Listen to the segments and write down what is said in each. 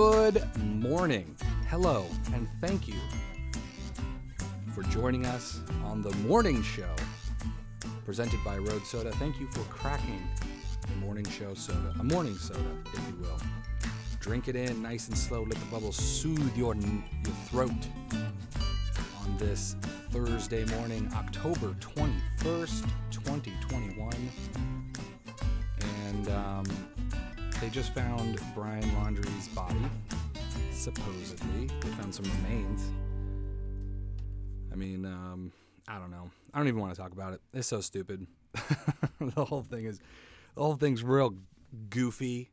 Good morning, hello, and thank you for joining us on the morning show presented by Road Soda. Thank you for cracking the morning show soda, a morning soda, if you will. Drink it in nice and slow, let the bubbles soothe your, your throat on this Thursday morning, October 21st, 2021. And um, they just found Brian Laundrie's body, supposedly. They found some remains. I mean, um, I don't know. I don't even want to talk about it. It's so stupid. the whole thing is, the whole thing's real goofy.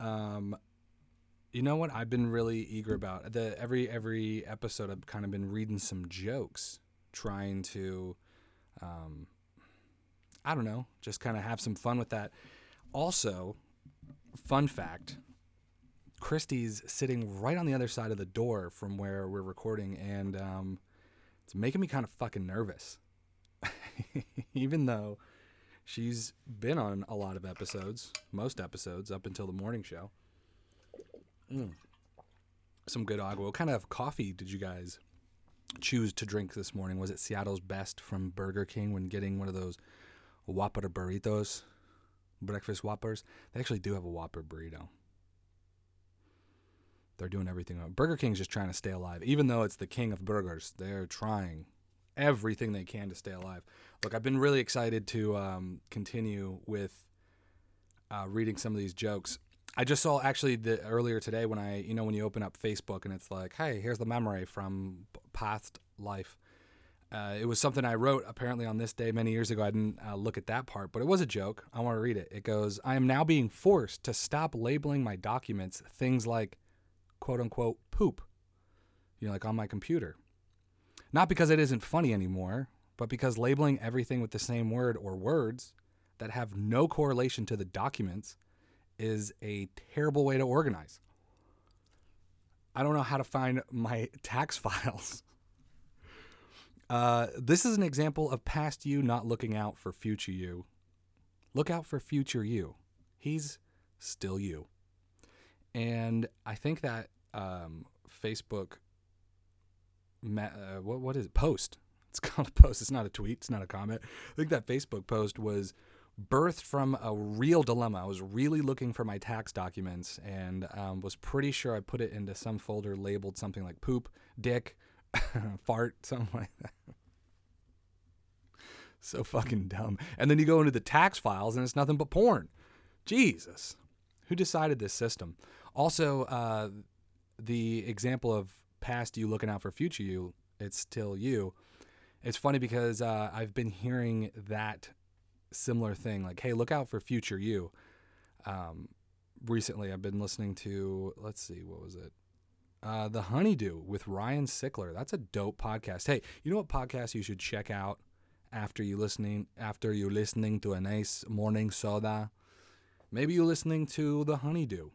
Um, you know what? I've been really eager about the every every episode. I've kind of been reading some jokes, trying to, um, I don't know, just kind of have some fun with that. Also, fun fact: Christy's sitting right on the other side of the door from where we're recording, and um, it's making me kind of fucking nervous. Even though she's been on a lot of episodes, most episodes up until the morning show. Mm. Some good agua. What kind of coffee did you guys choose to drink this morning? Was it Seattle's Best from Burger King when getting one of those Whopper burritos, breakfast Whoppers? They actually do have a Whopper burrito. They're doing everything. Burger King's just trying to stay alive, even though it's the king of burgers. They're trying everything they can to stay alive. Look, I've been really excited to um, continue with uh, reading some of these jokes. I just saw actually the earlier today when I, you know, when you open up Facebook and it's like, hey, here's the memory from past life. Uh, it was something I wrote apparently on this day many years ago. I didn't uh, look at that part, but it was a joke. I want to read it. It goes, I am now being forced to stop labeling my documents things like quote unquote poop, you know, like on my computer. Not because it isn't funny anymore, but because labeling everything with the same word or words that have no correlation to the documents is a terrible way to organize. I don't know how to find my tax files. Uh, this is an example of past you not looking out for future you. Look out for future you. He's still you. And I think that um, Facebook, uh, what what is it? Post. It's called a post. It's not a tweet. It's not a comment. I think that Facebook post was birthed from a real dilemma. I was really looking for my tax documents and um, was pretty sure I put it into some folder labeled something like poop, dick, fart, something like that. So fucking dumb. And then you go into the tax files and it's nothing but porn. Jesus. Who decided this system? Also, uh, the example of past you looking out for future you, it's still you. It's funny because uh, I've been hearing that similar thing, like, hey, look out for future you. Um, recently, I've been listening to, let's see, what was it? Uh, the Honeydew with Ryan Sickler. That's a dope podcast. Hey, you know what podcast you should check out after you listening after you listening to a nice morning soda? Maybe you're listening to the Honeydew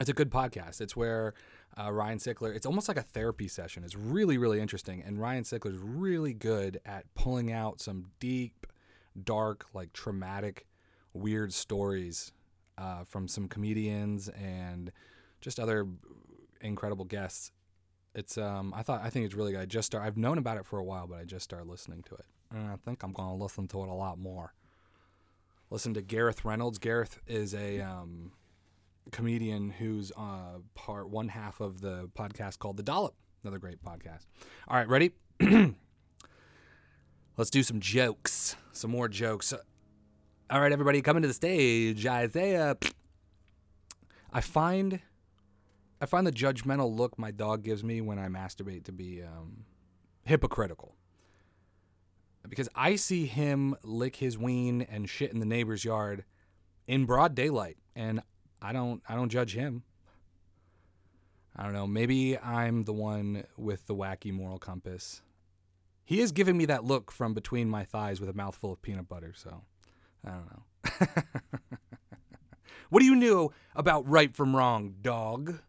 it's a good podcast. It's where uh, Ryan Sickler, it's almost like a therapy session. It's really, really interesting. And Ryan Sickler is really good at pulling out some deep, dark, like traumatic, weird stories uh, from some comedians and just other incredible guests. It's um I thought I think it's really good. I just start, I've known about it for a while, but I just started listening to it, and I think I'm gonna listen to it a lot more. Listen to Gareth Reynolds. Gareth is a um, comedian who's uh, part one half of the podcast called The Dollop. Another great podcast. All right, ready? Let's do some jokes. Some more jokes. All right, everybody, coming to the stage. Isaiah. I find I find the judgmental look my dog gives me when I masturbate to be um, hypocritical. Because I see him lick his ween and shit in the neighbor's yard in broad daylight, and I don't I don't judge him. I don't know. Maybe I'm the one with the wacky moral compass. He is giving me that look from between my thighs with a mouthful of peanut butter, so I don't know. what do you know about right from wrong, dog?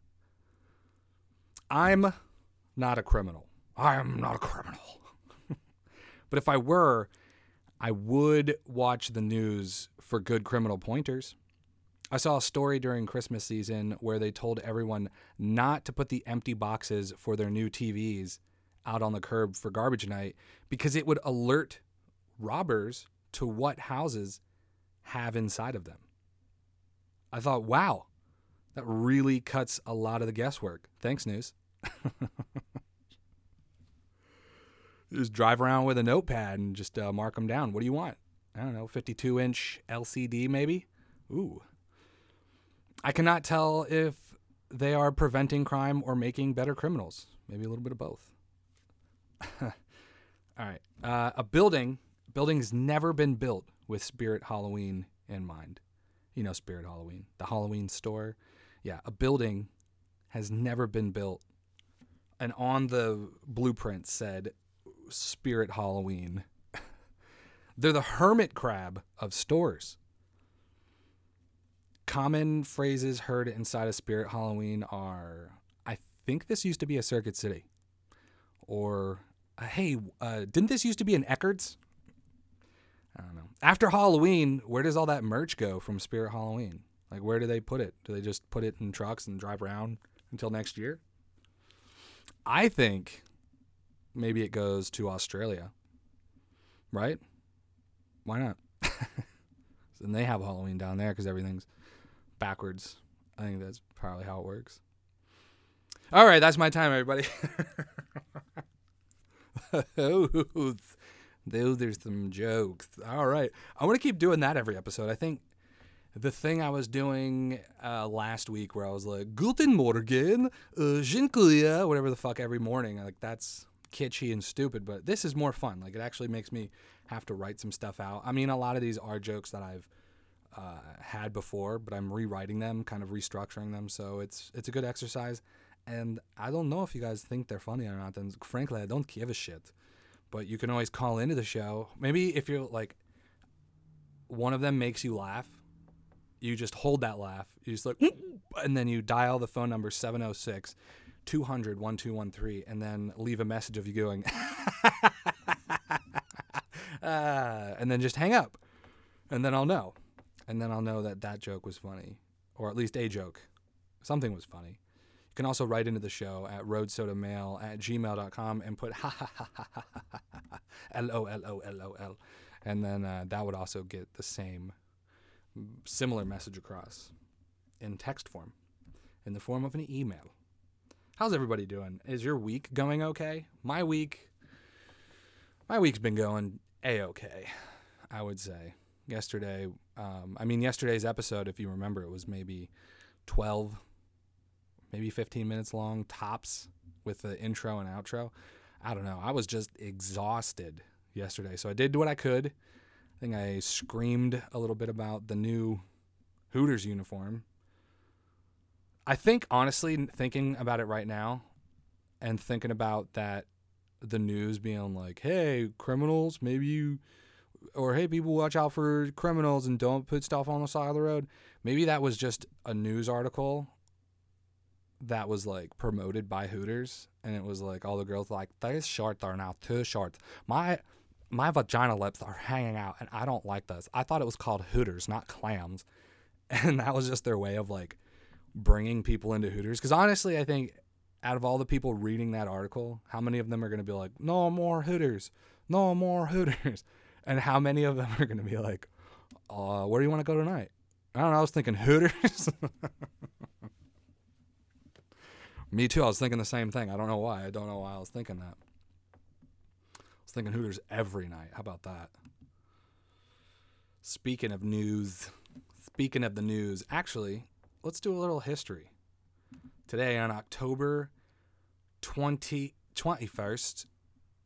I'm not a criminal. I am not a criminal. but if I were, I would watch the news for good criminal pointers. I saw a story during Christmas season where they told everyone not to put the empty boxes for their new TVs out on the curb for garbage night because it would alert robbers to what houses have inside of them. I thought, wow, that really cuts a lot of the guesswork. Thanks, news. just drive around with a notepad and just uh, mark them down. What do you want? I don't know, 52 inch LCD maybe? Ooh. I cannot tell if they are preventing crime or making better criminals. Maybe a little bit of both. All right. Uh, a building building has never been built with Spirit Halloween in mind. You know Spirit Halloween, the Halloween store. Yeah, a building has never been built and on the blueprint said Spirit Halloween. They're the hermit crab of stores. Common phrases heard inside of Spirit Halloween are I think this used to be a Circuit City. Or, uh, hey, uh, didn't this used to be an Eckerd's? I don't know. After Halloween, where does all that merch go from Spirit Halloween? Like, where do they put it? Do they just put it in trucks and drive around until next year? I think maybe it goes to Australia, right? Why not? and they have Halloween down there because everything's backwards. I think that's probably how it works. All right, that's my time, everybody. those, are some jokes. All right, I want to keep doing that every episode. I think the thing I was doing uh, last week, where I was like "Guten Morgen, uh, whatever the fuck, every morning, like that's kitschy and stupid. But this is more fun. Like it actually makes me have to write some stuff out. I mean, a lot of these are jokes that I've uh, had before, but I'm rewriting them, kind of restructuring them. So it's it's a good exercise. And I don't know if you guys think they're funny or not. And frankly, I don't give a shit. But you can always call into the show. Maybe if you're like, one of them makes you laugh, you just hold that laugh. You just like, and then you dial the phone number 706 200 1213 and then leave a message of you going, uh, and then just hang up. And then I'll know and then I'll know that that joke was funny, or at least a joke. Something was funny. You can also write into the show at roadsodamail at gmail.com and put ha ha ha ha ha ha ha L O L O L O L. And then uh, that would also get the same similar message across in text form, in the form of an email. How's everybody doing? Is your week going okay? My week, my week's been going a okay, I would say yesterday. Um, I mean, yesterday's episode, if you remember, it was maybe 12, maybe 15 minutes long, tops, with the intro and outro. I don't know. I was just exhausted yesterday. So I did what I could. I think I screamed a little bit about the new Hooters uniform. I think, honestly, thinking about it right now and thinking about that, the news being like, hey, criminals, maybe you or hey, people watch out for criminals and don't put stuff on the side of the road. Maybe that was just a news article that was like promoted by Hooters, and it was like all the girls like these shorts are now too short. My my vagina lips are hanging out, and I don't like this. I thought it was called Hooters, not clams, and that was just their way of like bringing people into Hooters. Because honestly, I think out of all the people reading that article, how many of them are going to be like, "No more Hooters, no more Hooters"? and how many of them are going to be like, uh, where do you want to go tonight? I don't know. I was thinking Hooters. Me too. I was thinking the same thing. I don't know why. I don't know why I was thinking that. Was thinking Hooters every night. How about that? Speaking of news, speaking of the news, actually, let's do a little history. Today on October 20, 21st,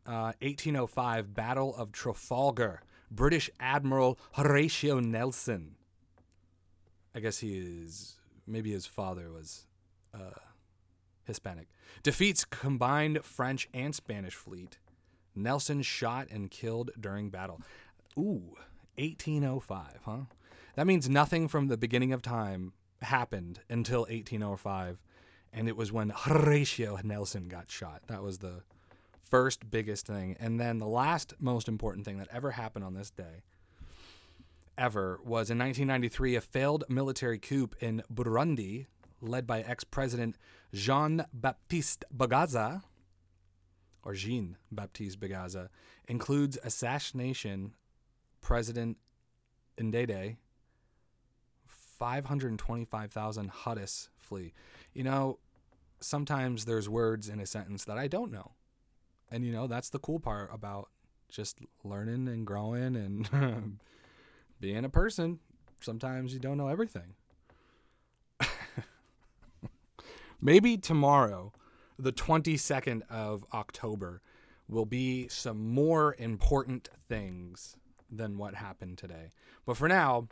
1805 uh, Battle of Trafalgar, British Admiral Horatio Nelson. I guess he is, maybe his father was uh, Hispanic. Defeats combined French and Spanish fleet. Nelson shot and killed during battle. Ooh, 1805, huh? That means nothing from the beginning of time happened until 1805, and it was when Horatio Nelson got shot. That was the first biggest thing. And then the last most important thing that ever happened on this day ever was in 1993 a failed military coup in Burundi led by ex-president Jean-Baptiste Bagaza or Jean Baptiste Bagaza includes assassination President Ndede 525,000 Hutus flee. You know, sometimes there's words in a sentence that I don't know. And you know, that's the cool part about just learning and growing and being a person. Sometimes you don't know everything. Maybe tomorrow, the 22nd of October, will be some more important things than what happened today. But for now,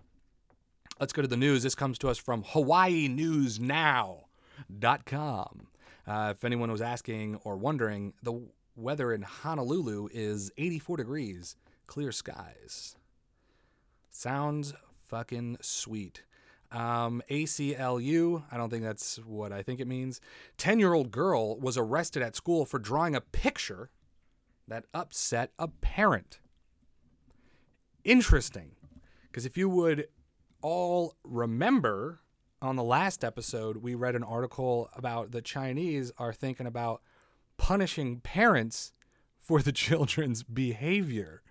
let's go to the news. This comes to us from HawaiiNewsNow.com. Uh, if anyone was asking or wondering, the weather in Honolulu is 84 degrees, clear skies. Sounds fucking sweet. Um, ACLU, I don't think that's what I think it means. 10 year old girl was arrested at school for drawing a picture that upset a parent. Interesting, because if you would all remember, on the last episode, we read an article about the Chinese are thinking about punishing parents for the children's behavior.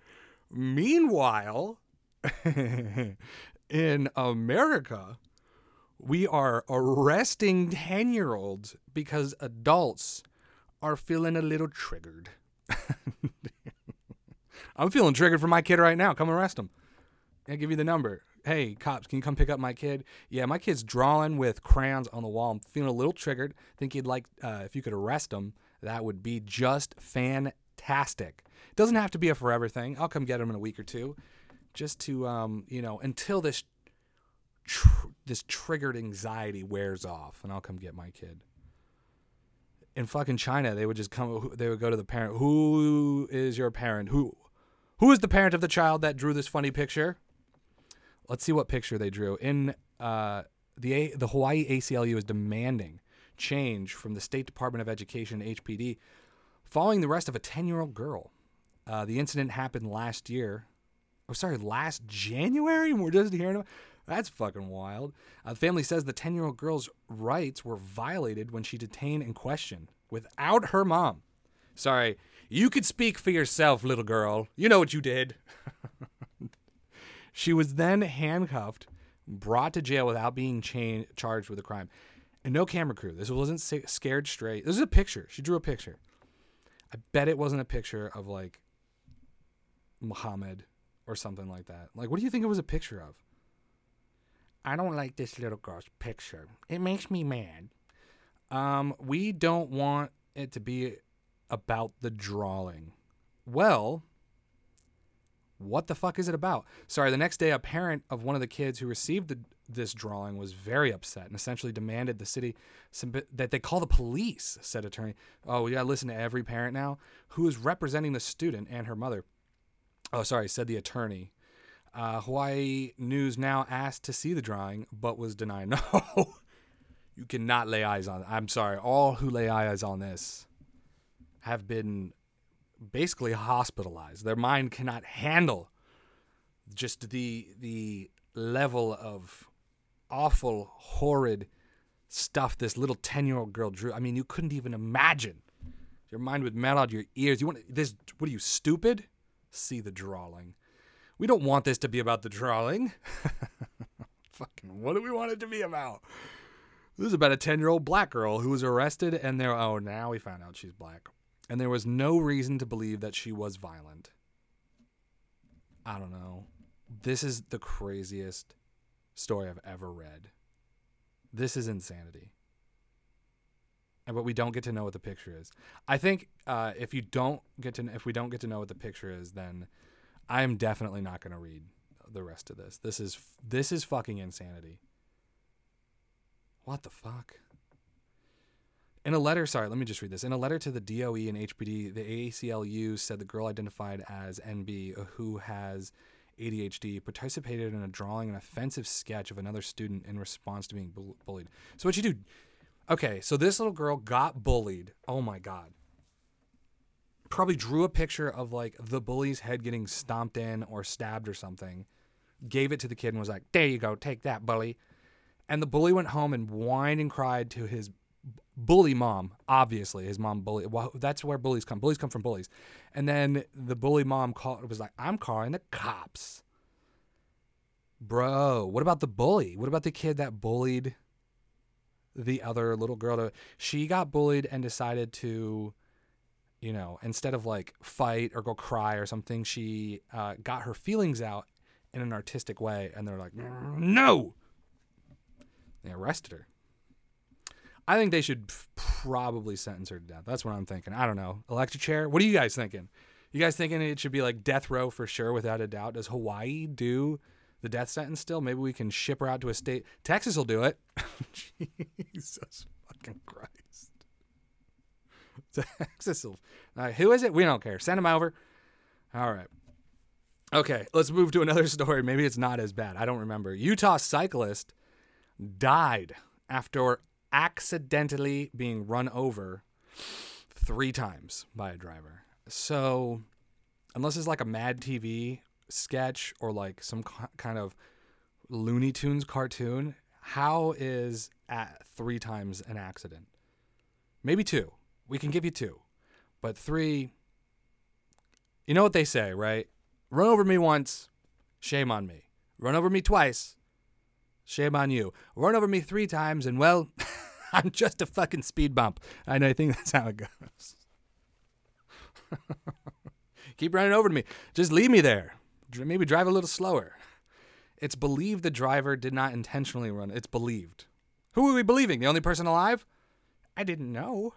Meanwhile, in America, we are arresting 10 year olds because adults are feeling a little triggered. I'm feeling triggered for my kid right now. Come arrest him. I'll give you the number. Hey, cops, can you come pick up my kid? Yeah, my kid's drawing with crayons on the wall. I'm feeling a little triggered. Think you'd like, uh, if you could arrest him, that would be just fantastic. It doesn't have to be a forever thing. I'll come get him in a week or two just to um, you know until this tr- this triggered anxiety wears off, and I'll come get my kid. In fucking China, they would just come. They would go to the parent. Who is your parent? Who, who is the parent of the child that drew this funny picture? Let's see what picture they drew. In uh, the the Hawaii ACLU is demanding change from the State Department of Education (HPD) following the arrest of a 10 year old girl. Uh, the incident happened last year oh sorry, last January, and we're just hearing about. That's fucking wild. Uh, the family says the 10 year old girl's rights were violated when she detained and questioned without her mom. Sorry, you could speak for yourself, little girl. You know what you did. she was then handcuffed, brought to jail without being cha- charged with a crime. And no camera crew. This wasn't scared straight. This is a picture. She drew a picture. I bet it wasn't a picture of like Muhammad or something like that. Like, what do you think it was a picture of? I don't like this little girl's picture. It makes me mad. Um, we don't want it to be about the drawing. Well, what the fuck is it about? Sorry, the next day, a parent of one of the kids who received the, this drawing was very upset and essentially demanded the city that they call the police, said attorney. Oh, we gotta listen to every parent now who is representing the student and her mother. Oh, sorry, said the attorney. Uh, Hawaii News Now asked to see the drawing, but was denied. No, you cannot lay eyes on. It. I'm sorry. All who lay eyes on this have been basically hospitalized. Their mind cannot handle just the the level of awful, horrid stuff this little ten year old girl drew. I mean, you couldn't even imagine. Your mind would melt out your ears. You want this? What are you stupid? See the drawing. We don't want this to be about the drawing. Fucking, what do we want it to be about? This is about a 10 year old black girl who was arrested, and there, oh, now we found out she's black. And there was no reason to believe that she was violent. I don't know. This is the craziest story I've ever read. This is insanity but we don't get to know what the picture is. I think uh, if you don't get to if we don't get to know what the picture is, then I am definitely not going to read the rest of this. This is this is fucking insanity. What the fuck? In a letter, sorry, let me just read this. In a letter to the DOE and HPD, the ACLU said the girl identified as NB, uh, who has ADHD, participated in a drawing an offensive sketch of another student in response to being bullied. So what you do? Okay, so this little girl got bullied. Oh my god. Probably drew a picture of like the bully's head getting stomped in or stabbed or something. gave it to the kid and was like, "There you go, take that, bully." And the bully went home and whined and cried to his bully mom. Obviously, his mom bully. Well, that's where bullies come. Bullies come from bullies. And then the bully mom called. Was like, "I'm calling the cops." Bro, what about the bully? What about the kid that bullied the other little girl? To she got bullied and decided to, you know, instead of like fight or go cry or something, she uh, got her feelings out in an artistic way. And they're like, no. They arrested her. I think they should probably sentence her to death. That's what I'm thinking. I don't know. Electric chair? What are you guys thinking? You guys thinking it should be like death row for sure, without a doubt? Does Hawaii do the death sentence still? Maybe we can ship her out to a state. Texas will do it. Jesus fucking Christ. Texas will. who is it? We don't care. Send him over. All right. Okay, let's move to another story. Maybe it's not as bad. I don't remember. Utah cyclist died after accidentally being run over three times by a driver. So, unless it's like a Mad TV sketch or like some kind of Looney Tunes cartoon, how is at three times an accident? Maybe two. We can give you two. But three, you know what they say, right? Run over me once, shame on me. Run over me twice, shame on you. Run over me three times, and well, I'm just a fucking speed bump. And I think that's how it goes. Keep running over to me. Just leave me there. Maybe drive a little slower. It's believed the driver did not intentionally run. It's believed. Who are we believing? The only person alive? I didn't know.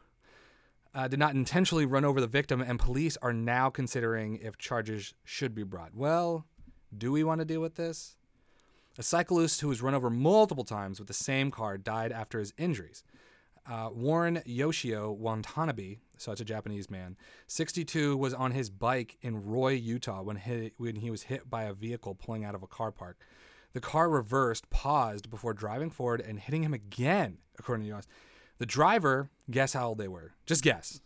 Uh, did not intentionally run over the victim, and police are now considering if charges should be brought. Well, do we want to deal with this? A cyclist who was run over multiple times with the same car died after his injuries. Uh, Warren Yoshio Watanabe, so it's a Japanese man, 62, was on his bike in Roy, Utah, when he, when he was hit by a vehicle pulling out of a car park. The car reversed, paused before driving forward and hitting him again, according to us. The driver, guess how old they were? Just guess.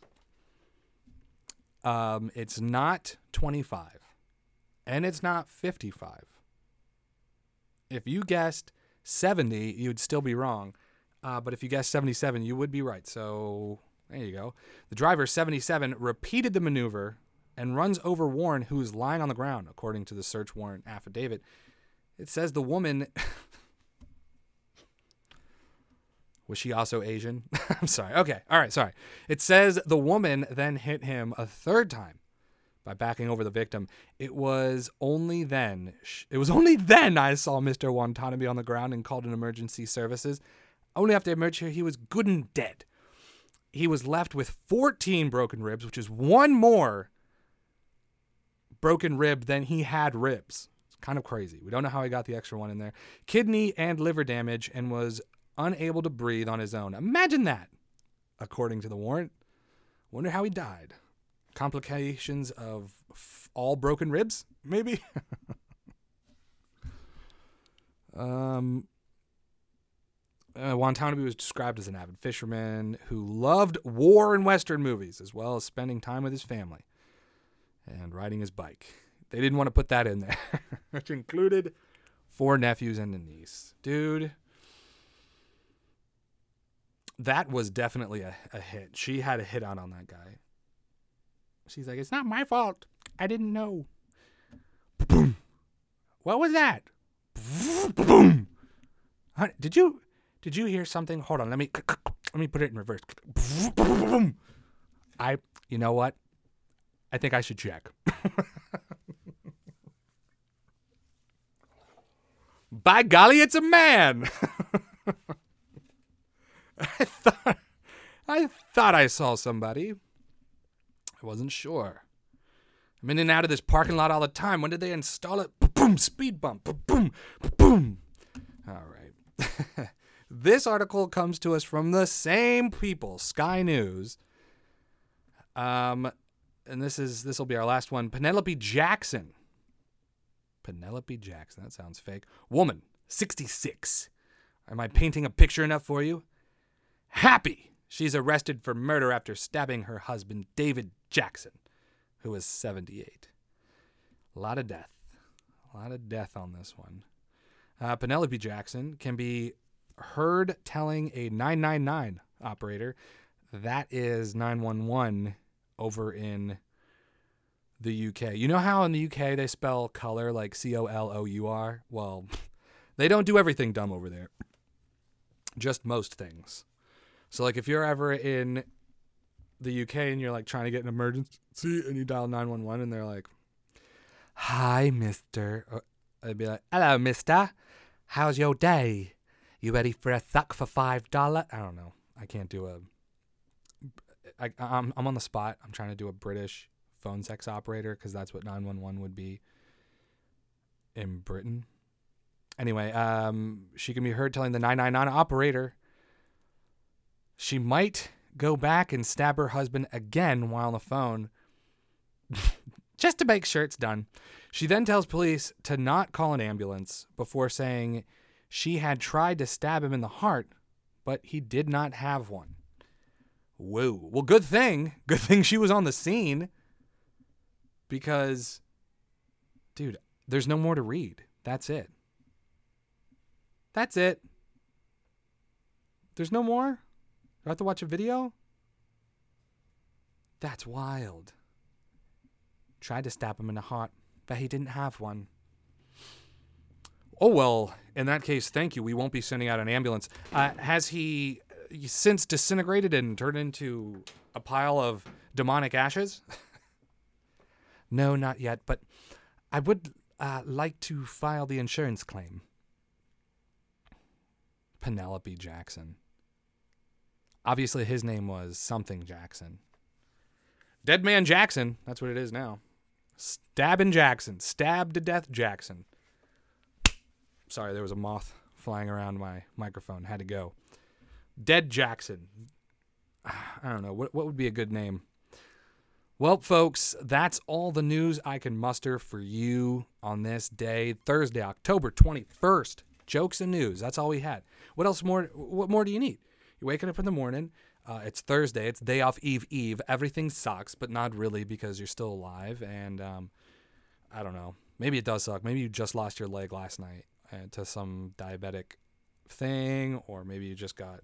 Um, it's not 25, and it's not 55. If you guessed 70, you'd still be wrong. Uh, but if you guessed 77, you would be right. So there you go. The driver, 77, repeated the maneuver and runs over Warren, who is lying on the ground, according to the search warrant affidavit. It says the woman. was she also Asian? I'm sorry. Okay. All right. Sorry. It says the woman then hit him a third time by backing over the victim. It was only then. It was only then I saw Mr. Watanabe on the ground and called in emergency services. Only after here, he was good and dead. He was left with 14 broken ribs, which is one more broken rib than he had ribs. It's kind of crazy. We don't know how he got the extra one in there. Kidney and liver damage and was unable to breathe on his own. Imagine that, according to the warrant. Wonder how he died. Complications of f- all broken ribs, maybe? um, uh, was described as an avid fisherman who loved war and Western movies, as well as spending time with his family and riding his bike. They didn't want to put that in there, which included four nephews and a niece. Dude, that was definitely a, a hit. She had a hit out on that guy. She's like, it's not my fault. I didn't know. Boom. What was that? Boom. Did you did you hear something? Hold on, let me let me put it in reverse. I you know what? I think I should check. By golly, it's a man. I thought I thought I saw somebody. I wasn't sure. I'm in and out of this parking lot all the time. When did they install it? Boom, speed bump. Boom, boom. This article comes to us from the same people, Sky News. Um, and this is this will be our last one. Penelope Jackson. Penelope Jackson. That sounds fake. Woman, 66. Am I painting a picture enough for you? Happy. She's arrested for murder after stabbing her husband, David Jackson, who was 78. A lot of death. A lot of death on this one. Uh, Penelope Jackson can be heard telling a 999 operator that is 911 over in the UK. You know how in the UK they spell color like C O L O U R? Well, they don't do everything dumb over there. Just most things. So like if you're ever in the UK and you're like trying to get an emergency and you dial 911 and they're like, "Hi, mister." I'd be like, "Hello, mister. How's your day? You ready for a suck for five dollar? I don't know. I can't do a. I, I'm I'm on the spot. I'm trying to do a British phone sex operator because that's what 911 would be in Britain. Anyway, um, she can be heard telling the 999 operator she might go back and stab her husband again while on the phone just to make sure it's done. She then tells police to not call an ambulance before saying she had tried to stab him in the heart, but he did not have one. Whoa. Well, good thing. Good thing she was on the scene because, dude, there's no more to read. That's it. That's it. There's no more? Do I have to watch a video? That's wild. Tried to stab him in the heart, but he didn't have one. Oh, well, in that case, thank you. We won't be sending out an ambulance. Uh, has he uh, since disintegrated and turned into a pile of demonic ashes? no, not yet, but I would uh, like to file the insurance claim. Penelope Jackson. Obviously, his name was something Jackson. Dead Man Jackson. That's what it is now. Stabbing Jackson. Stabbed to death Jackson. Sorry, there was a moth flying around my microphone. Had to go. Dead Jackson. I don't know. What, what would be a good name? Well, folks, that's all the news I can muster for you on this day, Thursday, October 21st. Jokes and news. That's all we had. What else more? What more do you need? You're waking up in the morning. Uh, it's Thursday. It's day off Eve Eve. Everything sucks, but not really because you're still alive. And um, I don't know. Maybe it does suck. Maybe you just lost your leg last night to some diabetic thing, or maybe you just got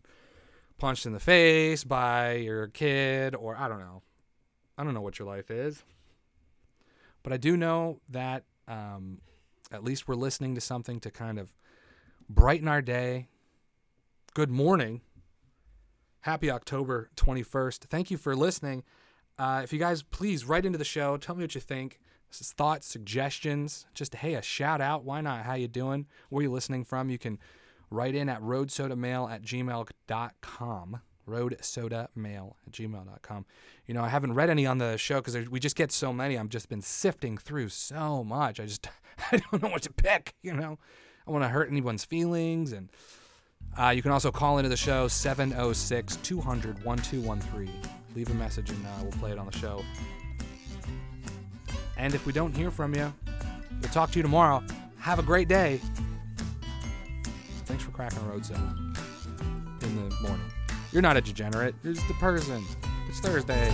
punched in the face by your kid, or I don't know. I don't know what your life is. But I do know that um, at least we're listening to something to kind of brighten our day. Good morning happy October 21st. Thank you for listening. Uh, if you guys please write into the show, tell me what you think. Thoughts, suggestions, just hey, a shout out. Why not? How you doing? Where you listening from? You can write in at roadsodamail at gmail.com. Roadsodamail at gmail.com. You know, I haven't read any on the show because we just get so many. I've just been sifting through so much. I just, I don't know what to pick, you know? I want to hurt anyone's feelings and uh, you can also call into the show 706 200 1213. Leave a message and uh, we'll play it on the show. And if we don't hear from you, we'll talk to you tomorrow. Have a great day. Thanks for cracking a Road Soda in the morning. You're not a degenerate, you're just a person. It's Thursday.